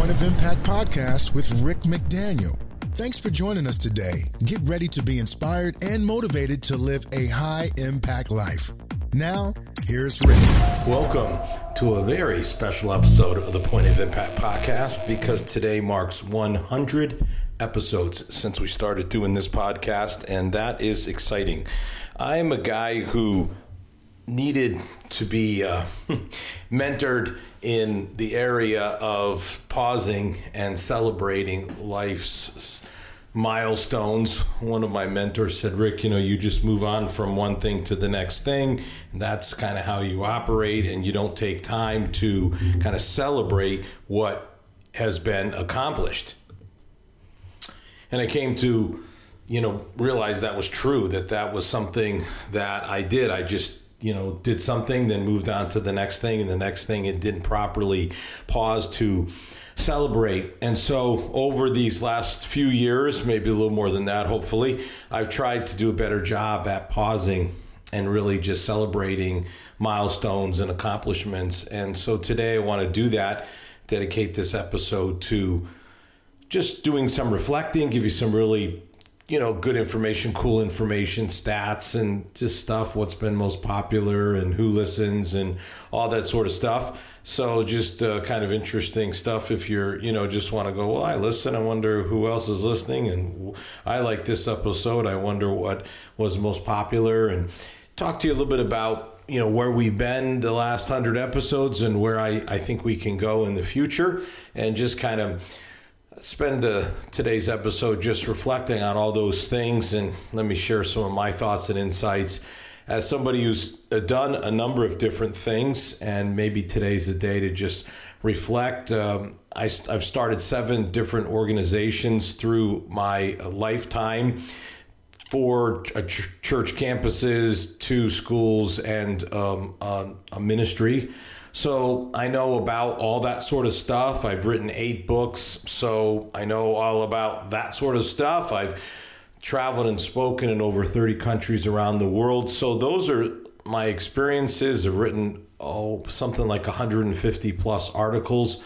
Point of Impact podcast with Rick McDaniel. Thanks for joining us today. Get ready to be inspired and motivated to live a high impact life. Now, here's Rick. Welcome to a very special episode of the Point of Impact podcast because today marks 100 episodes since we started doing this podcast, and that is exciting. I am a guy who needed to be uh, mentored in the area of pausing and celebrating life's milestones. One of my mentors said, Rick, you know, you just move on from one thing to the next thing. That's kind of how you operate, and you don't take time to kind of celebrate what has been accomplished. And I came to, you know, realize that was true, that that was something that I did. I just you know did something then moved on to the next thing and the next thing and didn't properly pause to celebrate. And so over these last few years maybe a little more than that hopefully i've tried to do a better job at pausing and really just celebrating milestones and accomplishments. And so today i want to do that dedicate this episode to just doing some reflecting give you some really you know, good information, cool information, stats, and just stuff. What's been most popular and who listens and all that sort of stuff. So just uh, kind of interesting stuff. If you're, you know, just want to go, well, I listen. I wonder who else is listening, and I like this episode. I wonder what was most popular, and talk to you a little bit about you know where we've been the last hundred episodes and where I, I think we can go in the future and just kind of spend uh, today's episode just reflecting on all those things and let me share some of my thoughts and insights. As somebody who's uh, done a number of different things and maybe today's the day to just reflect um, I, have started seven different organizations through my lifetime. Four church campuses two schools and um, a ministry so I know about all that sort of stuff. I've written eight books, so I know all about that sort of stuff. I've traveled and spoken in over 30 countries around the world. So those are my experiences. I've written oh something like 150 plus articles,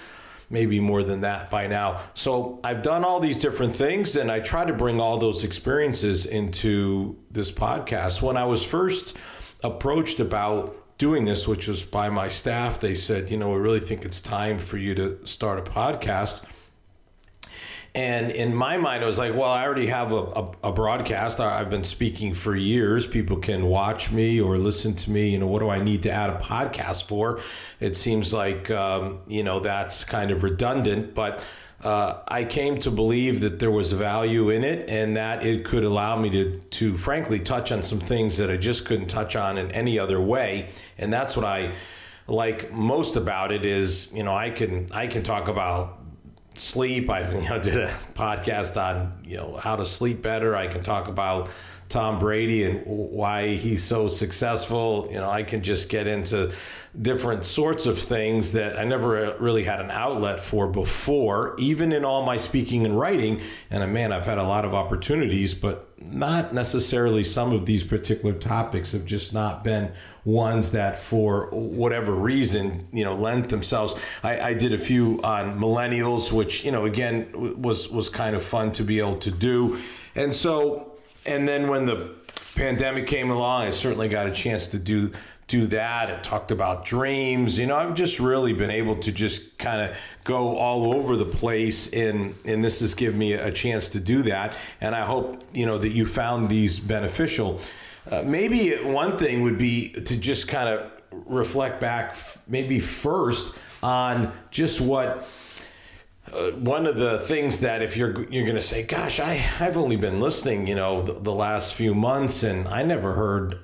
maybe more than that by now. So I've done all these different things and I try to bring all those experiences into this podcast. When I was first approached about doing this, which was by my staff, they said, you know, we really think it's time for you to start a podcast. And in my mind, I was like, well, I already have a, a, a, broadcast. I've been speaking for years. People can watch me or listen to me. You know, what do I need to add a podcast for? It seems like, um, you know, that's kind of redundant. But uh, I came to believe that there was value in it and that it could allow me to, to frankly touch on some things that I just couldn't touch on in any other way. And that's what I like most about it is, you know, I can, I can talk about sleep. I you know, did a podcast on, you know, how to sleep better. I can talk about Tom Brady and why he's so successful. You know, I can just get into different sorts of things that I never really had an outlet for before, even in all my speaking and writing. And uh, man, I've had a lot of opportunities, but not necessarily some of these particular topics have just not been ones that for whatever reason you know lent themselves I, I did a few on millennials which you know again was was kind of fun to be able to do and so and then when the pandemic came along, I certainly got a chance to do do that. It talked about dreams. You know, I've just really been able to just kind of go all over the place, and and this has given me a chance to do that. And I hope you know that you found these beneficial. Uh, maybe one thing would be to just kind of reflect back, maybe first on just what uh, one of the things that if you're you're going to say, "Gosh, I I've only been listening, you know, the, the, last few months, and I never heard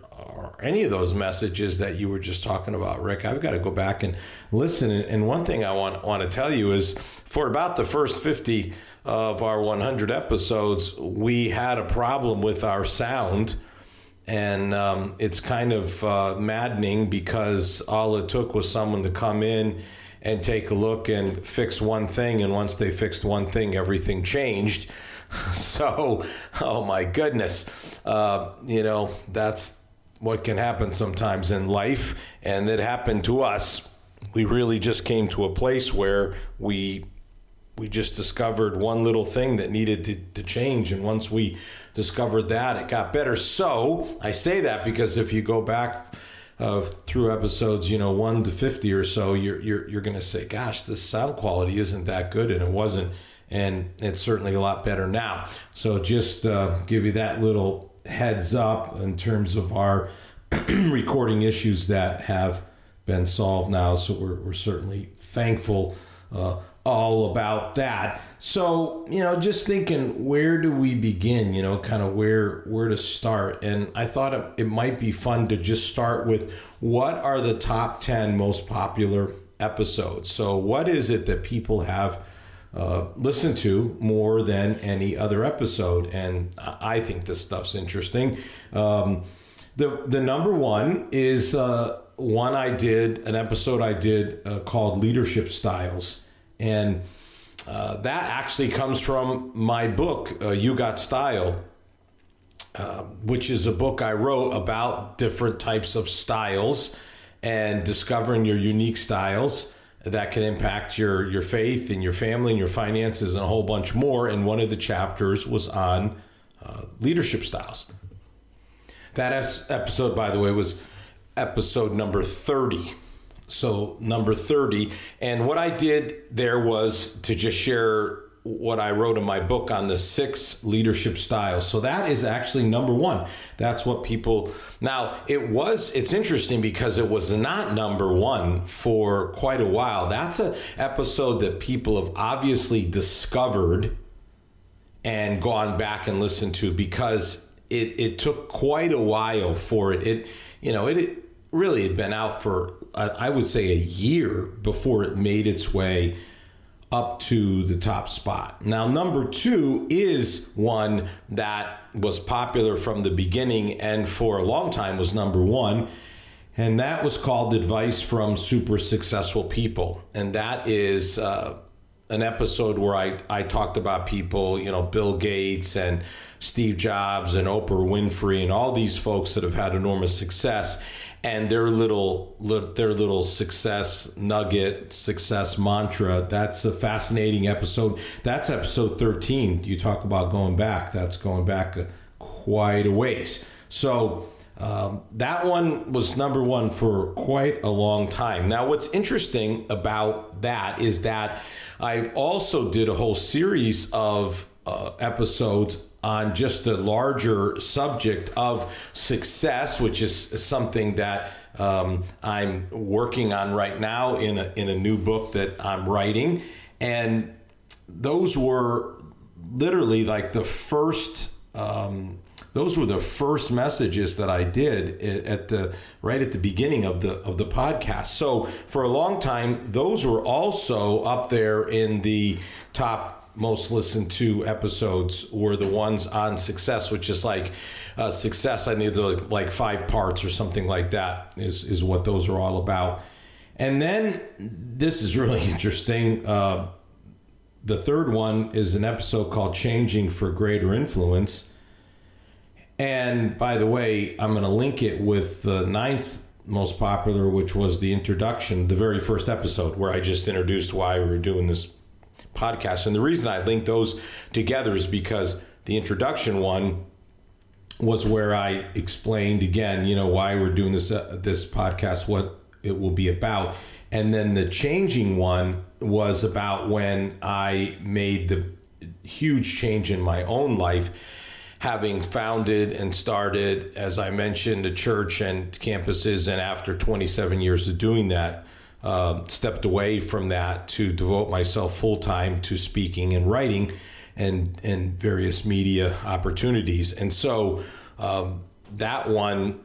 any of those messages that you were just talking about, Rick. I've got to go back and listen." And one thing I want want to tell you is, for about the first fifty of our 100 episodes, we had a problem with our sound. And um, it's kind of uh, maddening because all it took was someone to come in and take a look and fix one thing. And once they fixed one thing, everything changed. So, oh my goodness, uh, you know, that's what can happen sometimes in life. And it happened to us. We really just came to a place where we we just discovered one little thing that needed to, to change. And once we discovered that, it got better. So I say that because if you go back uh, through episodes, you know, one to 50 or so, you're, you're, you're going to say, gosh, the sound quality isn't that good. And it wasn't. And it's certainly a lot better now. So just uh, give you that little heads up in terms of our recording issues that have been solved now. So we're, we're certainly thankful uh, all about that. So, you know, just thinking where do we begin, you know, kind of where where to start. And I thought it, might be fun to just start with what are the top 10 most popular episodes. So, what is it that people have uh, listened to more than any other episode? And I think this stuff's interesting. Um, the the number one is uh, one I did an episode I did uh, called Leadership Styles and uh, that actually comes from my book, uh, You Got Style, uh, which is a book I wrote about different types of styles and discovering your unique styles that can impact your, your faith and your family and your finances and a whole bunch more. And one of the chapters was on uh, leadership styles. That episode, by the way, was episode number 30 so number 30 and what i did there was to just share what i wrote in my book on the six leadership styles. So that is actually number one. That's what people now it was it's interesting because it was not number one for quite a while. That's an episode that people have obviously discovered and gone back and listened to because it, it took quite a while for it. It you know it, it really had been out for I would say a year before it made its way up to the top spot. Now, number two is one that was popular from the beginning and for a long time was number one. And that was called Advice from Super Successful People. And that is uh, an episode where I, I talked about people, you know, Bill Gates and Steve Jobs and Oprah Winfrey and all these folks that have had enormous success and their little their little success nugget success mantra that's a fascinating episode. That's episode 13 you talk about going back. That's going back quite a ways. So um, that one was number one for quite a long time. Now what's interesting about that is that i've also did a whole series of uh, episodes on just the larger subject of success, which is something that um, I'm working on right now in a, in a new book that I'm writing. And those were literally like the first. Um, those were the first messages that I did at the right at the beginning of the of the podcast. So for a long time, those were also up there in the top most listened to episodes were the ones on success, which is like uh, success. I need like five parts or something like that. Is is what those are all about. And then this is really interesting. Uh, the third one is an episode called "Changing for Greater Influence." And by the way, I'm going to link it with the ninth most popular, which was the introduction, the very first episode where I just introduced why we were doing this podcast. And the reason I linked those together is because the introduction one was where I explained again, you know, why we're doing this uh, this podcast, what it will be about, and then the changing one was about when I made the huge change in my own life, having founded and started, as I mentioned, a church and campuses, and after 27 years of doing that, uh, stepped away from that to devote myself full time to speaking and writing and and various media opportunities. And so um, that one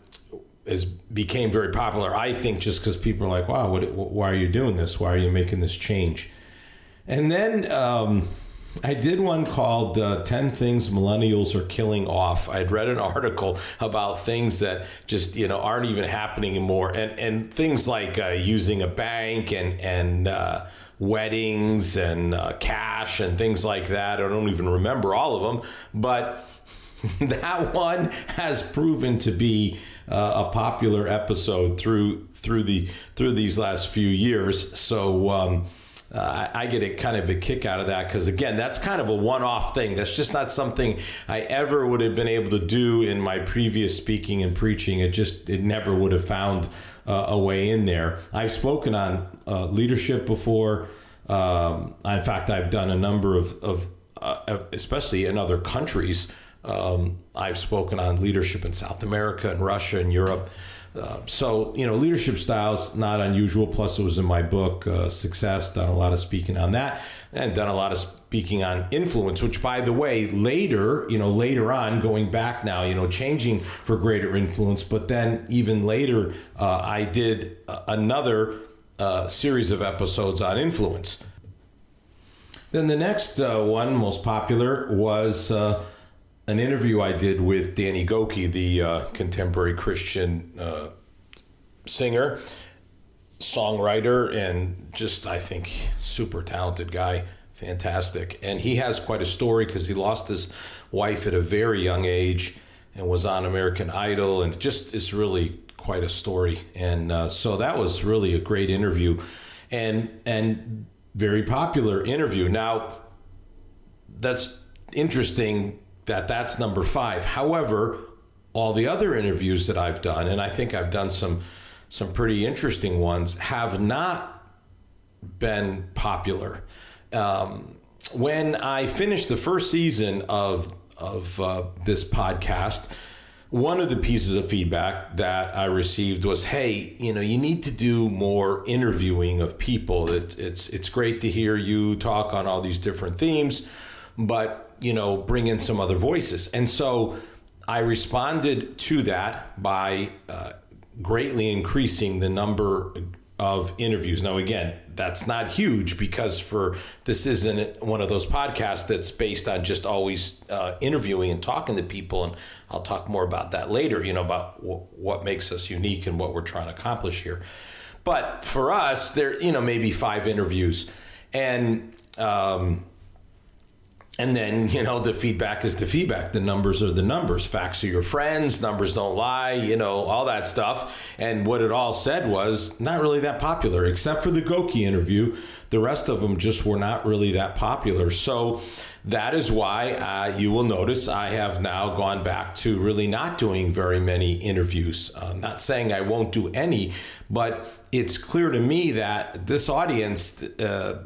is became very popular. I think just because people are like, "Wow, what, why are you doing this? Why are you making this change?" And then. Um, I did one called uh, 10 Things Millennials Are Killing Off. I'd read an article about things that just, you know, aren't even happening anymore. And, and things like uh, using a bank and, and uh, weddings and uh, cash and things like that. I don't even remember all of them. But that one has proven to be uh, a popular episode through through the through these last few years. So um, uh, I, get a kind of a kick out of that because again, that's kind of a one-off thing. That's just not something I ever would have been able to do in my previous speaking and preaching. It just it never would have found uh, a way in there. I've spoken on uh, leadership before. Um, in fact, I've done a number of, of uh, especially in other countries. Um, I've spoken on leadership in South America and Russia and Europe. Uh, so you know, leadership styles not unusual. Plus, it was in my book, uh, Success. Done a lot of speaking on that, and done a lot of speaking on influence. Which, by the way, later, you know, later on, going back now, you know, changing for greater influence. But then, even later, uh, I did uh, another uh, series of episodes on influence. Then the next one, most popular, was an interview I did with Danny Gokey, the uh, contemporary Christian uh, singer, songwriter, and just, I think, super talented guy. Fantastic. And he has quite a story because he lost his wife at a very young age and was on American Idol, and just is really quite a story. And uh, so that was really a great interview and, and very popular interview. Now, that's interesting that that's number five. However, all the other interviews that I've done, and I think I've done some some pretty interesting ones, have not been popular. Um, when I finished the first season of of uh, this podcast, one of the pieces of feedback that I received was, "Hey, you know, you need to do more interviewing of people. It, it's it's great to hear you talk on all these different themes, but you know, bring in some other voices. And so I responded to that by uh, greatly increasing the number of interviews. Now, again, that's not huge because for this isn't one of those podcasts that's based on just always uh, interviewing and talking to people. And I'll talk more about that later, you know, about w- what makes us unique and what we're trying to accomplish here. But for us, there, you know, maybe five interviews. And, um, and then you know the feedback is the feedback. The numbers are the numbers. Facts are your friends. Numbers don't lie you know all that stuff. And what it all said was not really that popular except for the Gokey interview. The rest of them just were not really that popular. So that is why uh, you will notice I have now gone back to really not doing very many interviews. Uh, not saying I won't do any, but it's clear to me that this audience uh,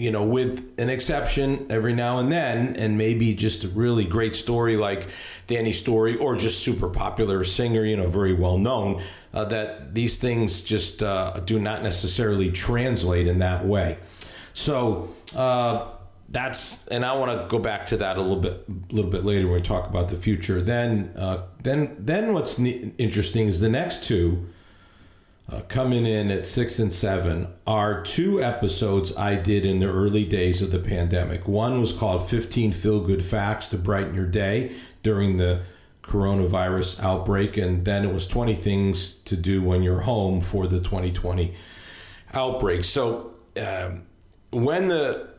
you know, with an exception every now and then, and maybe just a really great story like Danny's story, or just super popular singer, you know, very well known, uh, that these things just uh, do not necessarily translate in that way. So uh, that's, and I want to go back to that a little bit, a little bit later when we talk about the future. Then, uh, then, then what's interesting is the next two uh, coming in at six and seven are two episodes I did in the early days of the pandemic. One was called 15 Feel Good Facts to Brighten Your Day during the coronavirus outbreak, and then it was 20 Things to Do When You're Home for the 2020 outbreak. So, um, when the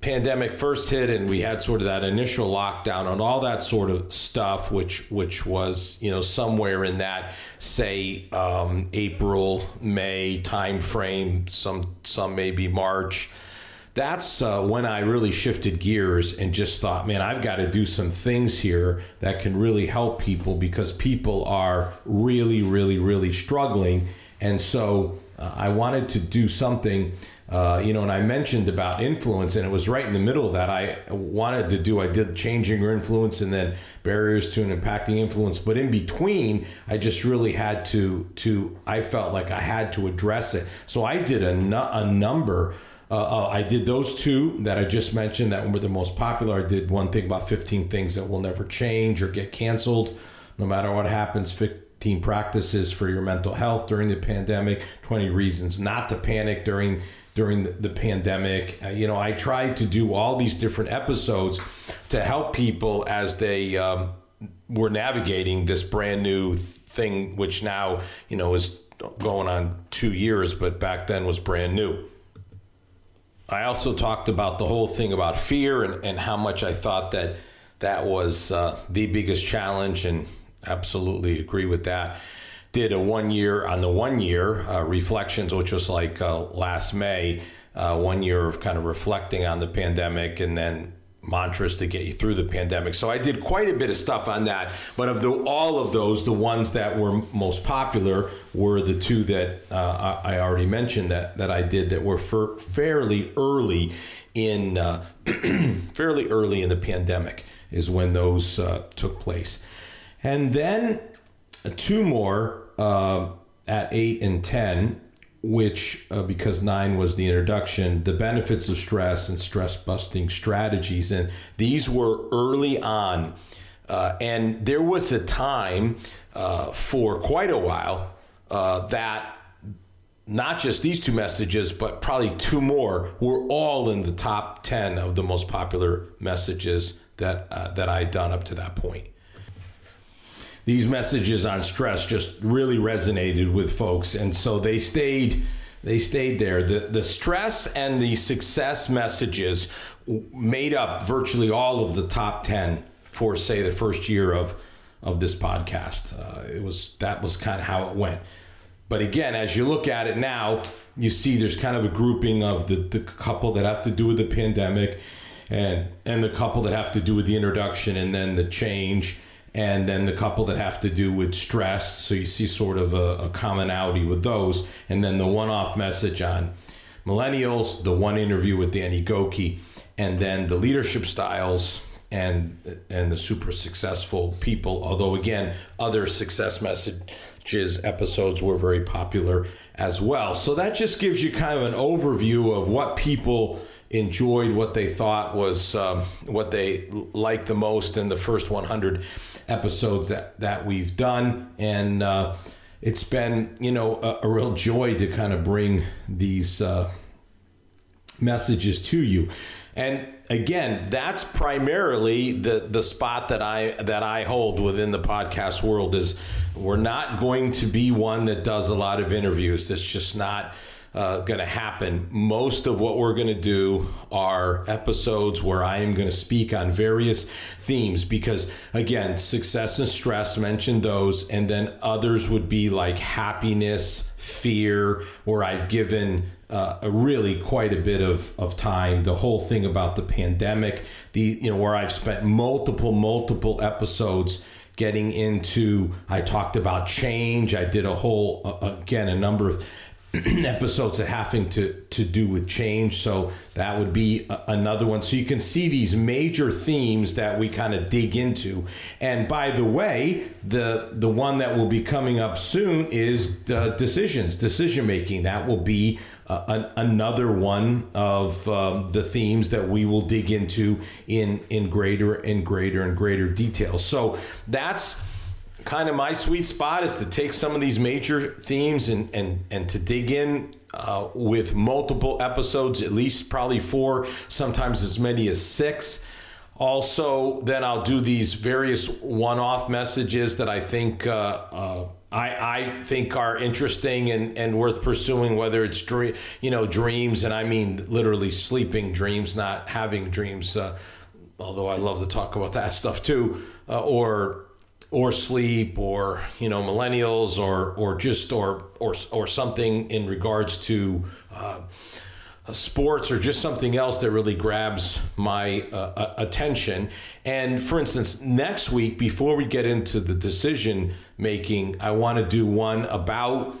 pandemic first hit and we had sort of that initial lockdown and all that sort of stuff which which was you know somewhere in that say um, April May time frame some some maybe March that's uh, when I really shifted gears and just thought, man, I've got to do some things here that can really help people because people are really, really, really struggling. And so uh, I wanted to do something uh, you know, and I mentioned about influence, and it was right in the middle of that. I wanted to do, I did changing your influence and then barriers to an impacting influence. But in between, I just really had to, to I felt like I had to address it. So I did a, a number. Uh, uh, I did those two that I just mentioned that were the most popular. I did one thing about 15 things that will never change or get canceled, no matter what happens. 15 practices for your mental health during the pandemic, 20 reasons not to panic during during the, the pandemic. Uh, you know, I tried to do all these different episodes to help people as they um, were navigating this brand new thing, which now, you know, is going on two years, but back then was brand new. I also talked about the whole thing about fear and, and how much I thought that that was uh, the biggest challenge, and absolutely agree with that did a one year on the one year uh, reflections, which was like uh, last May. uh, one year of kind of reflecting on the pandemic, and then mantras to get you through the pandemic. So I did quite a bit of stuff on that. But of the, all of those, the ones that were most popular were the two that uh, I already mentioned that that I did that were fairly early in uh, fairly early in the pandemic is when those uh, took place, and then two more uh, at eight and ten which uh, because nine was the introduction the benefits of stress and stress busting strategies and these were early on. Uh, and there was a time uh, for quite a while uh, that not just these two messages but probably two more were all in the top 10 of the most popular messages that uh, that i had done up to that point these messages on stress just really resonated with folks, and so they stayed. They stayed there. The the stress and the success messages made up virtually all of the top ten for say the first year of of this podcast. Uh, it was that was kind of how it went. But again, as you look at it now, you see there's kind of a grouping of the, the couple that have to do with the pandemic and and the couple that have to do with the introduction and then the change and then the couple that have to do with stress. So you see sort of a, a commonality with those, and then the one-off message on millennials, the one interview with Danny Gokey, and then the leadership styles and and the super successful people. Although again, other success messages episodes were very popular as well. So that just gives you kind of an overview of what people enjoyed, what they thought was um, what they liked the most in the first 100 episodes that that we've done, and uh, it's been you know a, a, real joy to kind of bring these uh, messages to you, and again, that's primarily the the spot that I that I hold within the podcast world is we're not going to be one that does a lot of interviews. It's just not uh, going to happen. Most of what we're going to do are episodes where I am going to speak on various themes because, again, success and stress, mentioned those, and then others would be like happiness, fear, where I've given uh, a really quite a bit of, of time. The whole thing about the pandemic, the you know where I've spent multiple multiple episodes getting into. I talked about change. I did a whole uh, again a number of episodes that having to to do with change. So that would be a, another one. So you can see these major themes that we kind of dig into. And by the way the the one that will be coming up soon is decisions decision making. That will be uh, an, another one of um, the themes that we will dig into in in greater and greater and greater detail. So that's kind of my sweet spot is to take some of these major themes and and and to dig in uh, with multiple episodes, at least probably four, sometimes as many as six. Also, then I'll do these various one-off messages that I think uh, uh, I, I think are interesting and, and worth pursuing. Whether it's dream, you know, dreams, and I mean literally sleeping dreams, not having dreams. Uh, although I love to talk about that stuff too, uh, or or sleep or you know millennials or or just or or or something in regards to uh, sports or just something else that really grabs my uh, attention. And for instance next week before we get into the decision making i want to do one about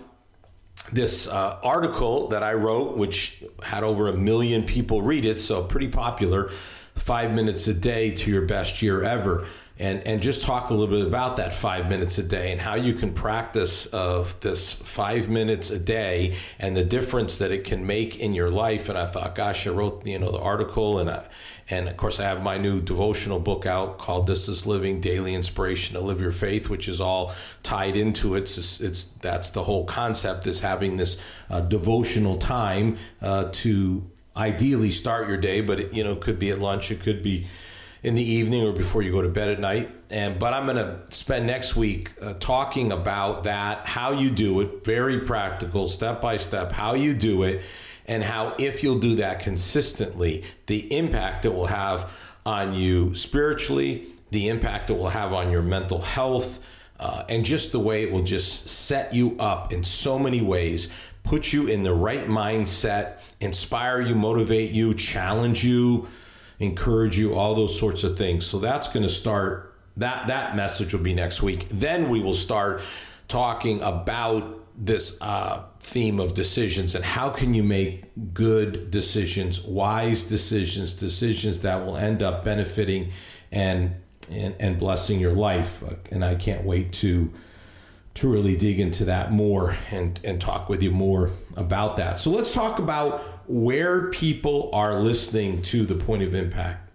this uh, article that i wrote which had over a million people read it so pretty popular. Five minutes a day to your best year ever and and just talk a little bit about that five minutes a day and how you can practice of this five minutes a day and the difference that it can make in your life. And I thought, gosh, I wrote you know the article and I, and of course I have my new devotional book out called "This Is Living: Daily Inspiration to Live Your Faith," which is all tied into it. It's, it's that's the whole concept is having this uh, devotional time uh, to ideally start your day, but it, you know could be at lunch, it could be in the evening or before you go to bed at night. And but I'm going to spend next week uh, talking about that, how you do it, very practical, step by step, how you do it, and how if you'll do that consistently, the impact it will have on you spiritually, the impact it will have on your mental health, uh, and just the way it will just set you up in so many ways put you in the right mindset, inspire you, motivate you, challenge you, encourage you, all those sorts of things. So that's going to start that that message will be next week. Then we will start talking about this uh, theme of decisions and how can you make good decisions, wise decisions, decisions that will end up benefiting and and, and blessing your life. And I can't wait to to really dig into that more and, and talk with you more about that. So let's talk about where people are listening to the point of impact.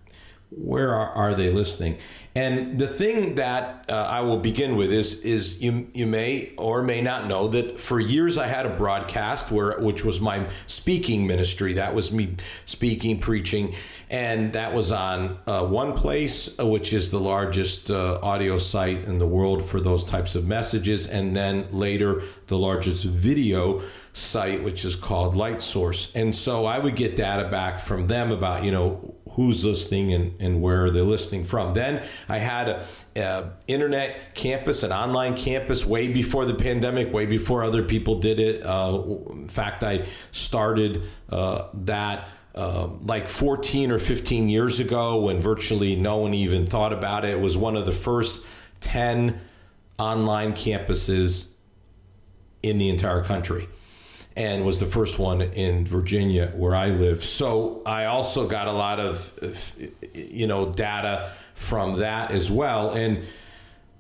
Where are, are they listening? And the thing that uh, I will begin with is is you you may or may not know that for years I had a broadcast where which was my speaking ministry. That was me speaking, preaching, and that was on uh, one place, uh, which is the largest uh, audio site in the world for those types of messages, and then later the largest video site, which is called Light Source. And so I would get data back from them about you know who's listening and, and where they're listening from. Then I had a, a, internet campus, an online campus, way before the pandemic, way before other people did it. Uh, in fact, I started uh, that. Uh, like 14 or 15 years ago, when virtually no one even thought about it, it was one of the first 10 online campuses in the entire country and was the first one in Virginia where I live. So I also got a lot of you know data from that as well. And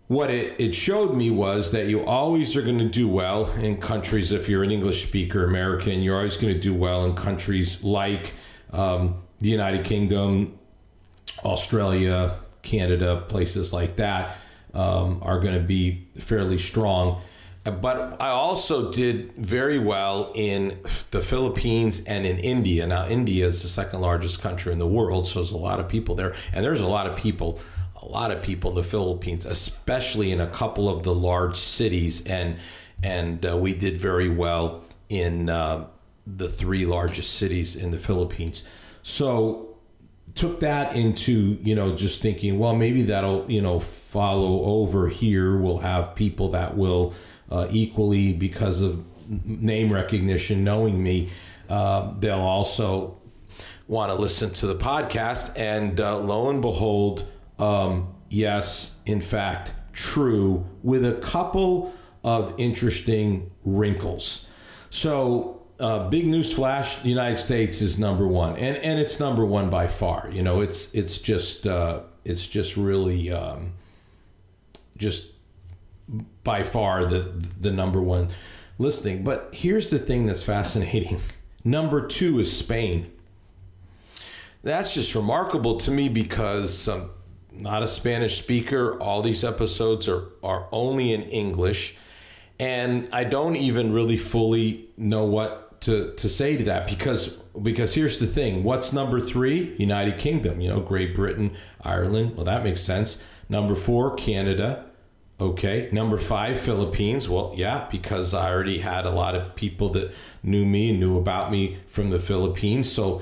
what it, it showed me was that you always are going to do well in countries. If you're an english speaker american you're always going to do well in countries like um, the united kingdom australia canada places like that um, are going to be fairly strong but I also did very well in the Philippines and in India. Now, India is the second largest country in the world, so there's a lot of people there. And there's a lot of people, a lot of people in the Philippines, especially in a couple of the large cities. And, and uh, we did very well in uh, the three largest cities in the Philippines. So, took that into you know just thinking well maybe that'll you know follow over here we'll have people that will uh, equally because of name recognition, knowing me, uh, they'll also want to listen to the podcast. And uh, lo and behold, um, yes, in fact, true, with a couple of interesting wrinkles. So, uh, big news flash: the United States is number one, and and it's number one by far. You know, it's it's just uh, it's just really um, just by far the the number one listing. But here's the thing that's fascinating. Number two is Spain. That's just remarkable to me because I'm not a Spanish speaker. All these episodes are, are only in English. And I don't even really fully know what to, to say to that because because here's the thing. What's number three? United Kingdom, you know, Great Britain, Ireland. Well, that makes sense. Number four, Canada. Okay. Number five, Philippines. Well, yeah, because I already had a lot of people that knew me and knew about me from the Philippines. So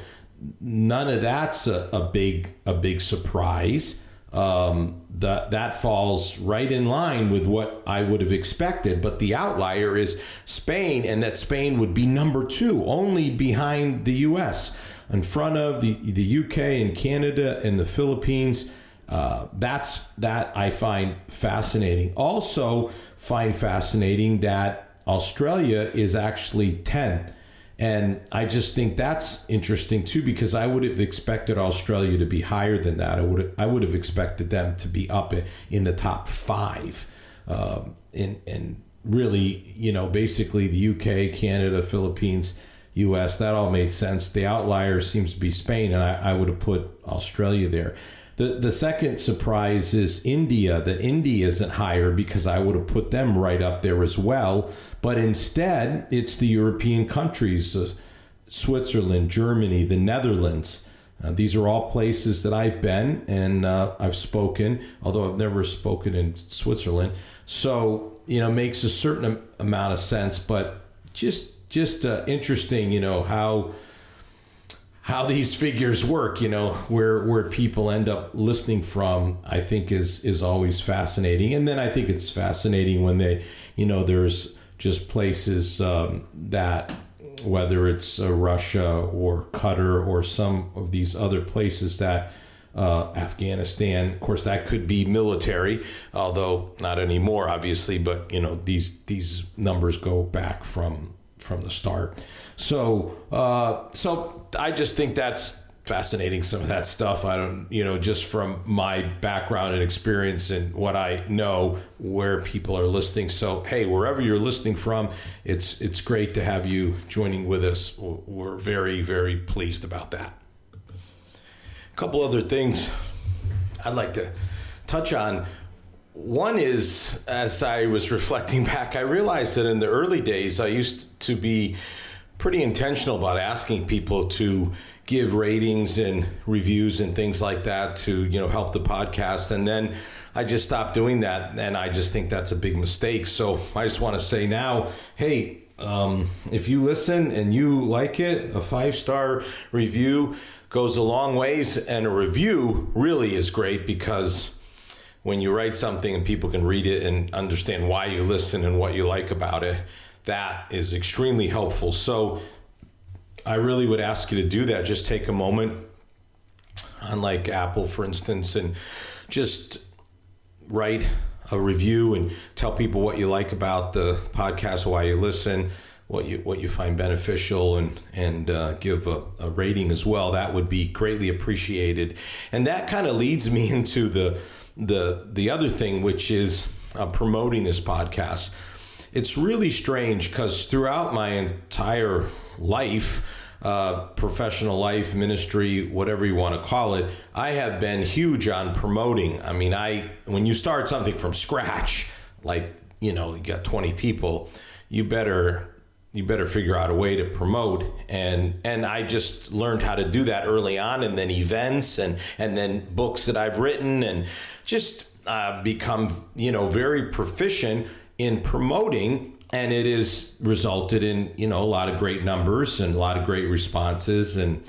none of that's a, a big a big surprise. Um, that that falls right in line with what I would have expected. But the outlier is Spain, and that Spain would be number two, only behind the U.S. in front of the the UK and Canada and the Philippines. Uh, that's that I find fascinating. Also, find fascinating that Australia is actually 10th. And I just think that's interesting too because I would have expected Australia to be higher than that. I would have, I would have expected them to be up in the top five. Um, and, and really, you know, basically the UK, Canada, Philippines, US, that all made sense. The outlier seems to be Spain, and I, I would have put Australia there. The, the second surprise is India, that India isn't higher because I would have put them right up there as well. But instead, it's the European countries, uh, Switzerland, Germany, the Netherlands. Uh, these are all places that I've been and uh, I've spoken, although I've never spoken in Switzerland. So, you know, makes a certain amount of sense, but just just uh, interesting, you know, how how these figures work, you know, where where people end up listening from, I think is is always fascinating. And then I think it's fascinating when they, you know, there's just places um, that whether it's uh, Russia or Qatar or some of these other places that uh, Afghanistan. Of course, that could be military, although not anymore, obviously. But you know, these these numbers go back from from the start. So uh, so I just think that's fascinating. Some of that stuff. I don't, you know, just from my background and experience and what I know, where people are listening. So hey, wherever you're listening from, it's it's great to have you joining with us. We're very very pleased about that. A couple other things I'd like to touch on. One is, as I was reflecting back, I realized that in the early days, I used to be pretty intentional about asking people to give ratings and reviews and things like that to you know help the podcast and then i just stopped doing that and i just think that's a big mistake so i just want to say now hey um, if you listen and you like it a five star review goes a long ways. And a review really is great because when you write something and people can read it and understand why you listen and what you like about it, that is extremely helpful. So I really would ask you to do that. Just take a moment, unlike Apple, for instance, and just write a review and tell people what you like about the podcast, why you listen what you what you find beneficial and and uh, give a, a, rating as well. That would be greatly appreciated. And that kind of leads me into the the the other thing, which is uh, promoting this podcast. It's really strange because throughout my entire life, uh, professional life, ministry, whatever you want to call it, I have been huge on promoting. I mean, I when you start something from scratch, like you know, you got twenty people, you better you better figure out a way to promote and and I just learned how to do that early on and then events and and then books that I've written and just uh, become you know very proficient in promoting and it has resulted in you know a lot of great numbers and a lot of great responses and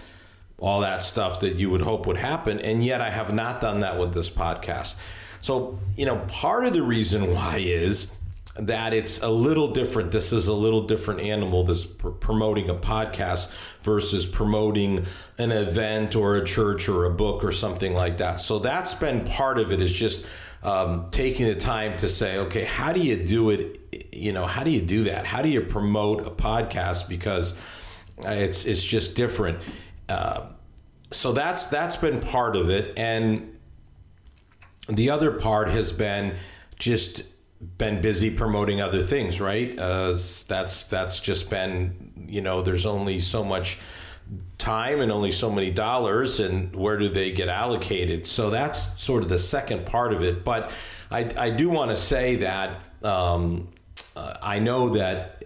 all that stuff that you would hope would happen and yet I have not done that with this podcast so you know part of the reason why is that it's a little different. This is a little different animal, this pr- promoting a podcast versus promoting an event or a church or a book or something like that. So that's been part of it is just um, taking the time to say, okay, how do you do it? You know, how do you do that? How do you promote a podcast? Because it's, it's just different. Uh, so that's, that's been part of it. And the other part has been just been busy promoting other things, right? Uh, that's that's just been you know there's only so much time and only so many dollars, and where do they get allocated? So that's sort of the second part of it. But I I do want to say that um, uh, I know that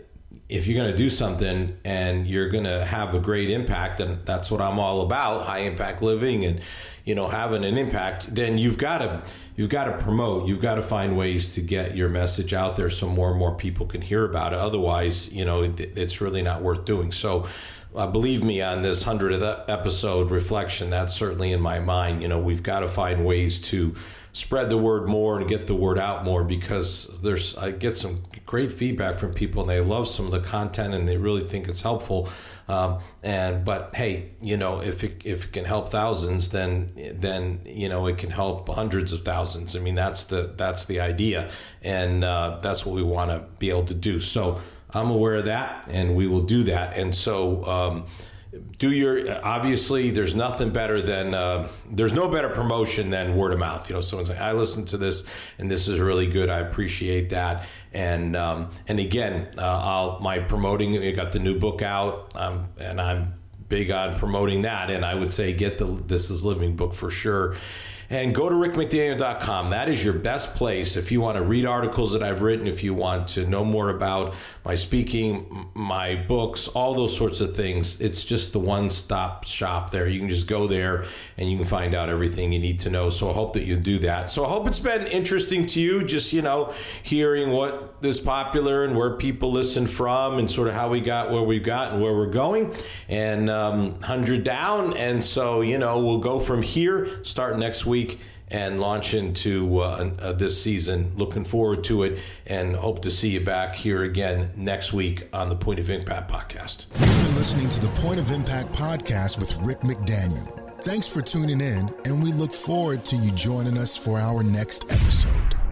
if you're going to do something and you're going to have a great impact, and that's what I'm all about, high impact living and you know having an impact, then you've got to you've got to promote. You've got to find ways to get your message out there so more and more people can hear about it. Otherwise, you know, it, it's really not worth doing. So, uh, believe me, on this hundredth episode reflection, that's certainly in my mind. You know, we've got to find ways to spread the word more and get the word out more because there's I get some great feedback from people and they love some of the content and they really think it's helpful. Um, and but hey, you know, if it if it can help thousands, then then you know it can help hundreds of thousands. I mean, that's the that's the idea, and uh, that's what we want to be able to do. So I'm aware of that, and we will do that. And so. Um, do your obviously there's nothing better than uh, there's no better promotion than word of mouth. You know someone's like i listened to this and this is really good. I appreciate that. And um, and again uh, i'll my promoting i got the new book out. Um, and i'm big on promoting that. And i would say get the this is living book for sure and go to rickmcdaniel.com. That is your best place if you want to read articles that I've written, if you want to know more about my speaking, my books, all those sorts of things. It's just the one stop shop there. You can just go there and you can find out everything you need to know. So I hope that you do that. So I hope it's been interesting to you, just, you know, hearing what is popular and where people listen from and sort of how we got where we got and where we're going. And um, 100 down. And so, you know, we'll go from here, start next week week and launch into uh, uh, this season. Looking forward to it and hope to see you back here again next week on the Point of Impact podcast. You've been listening to the Point of Impact podcast with Rick McDaniel. Thanks for tuning in, and we look forward to you joining us for our next episode.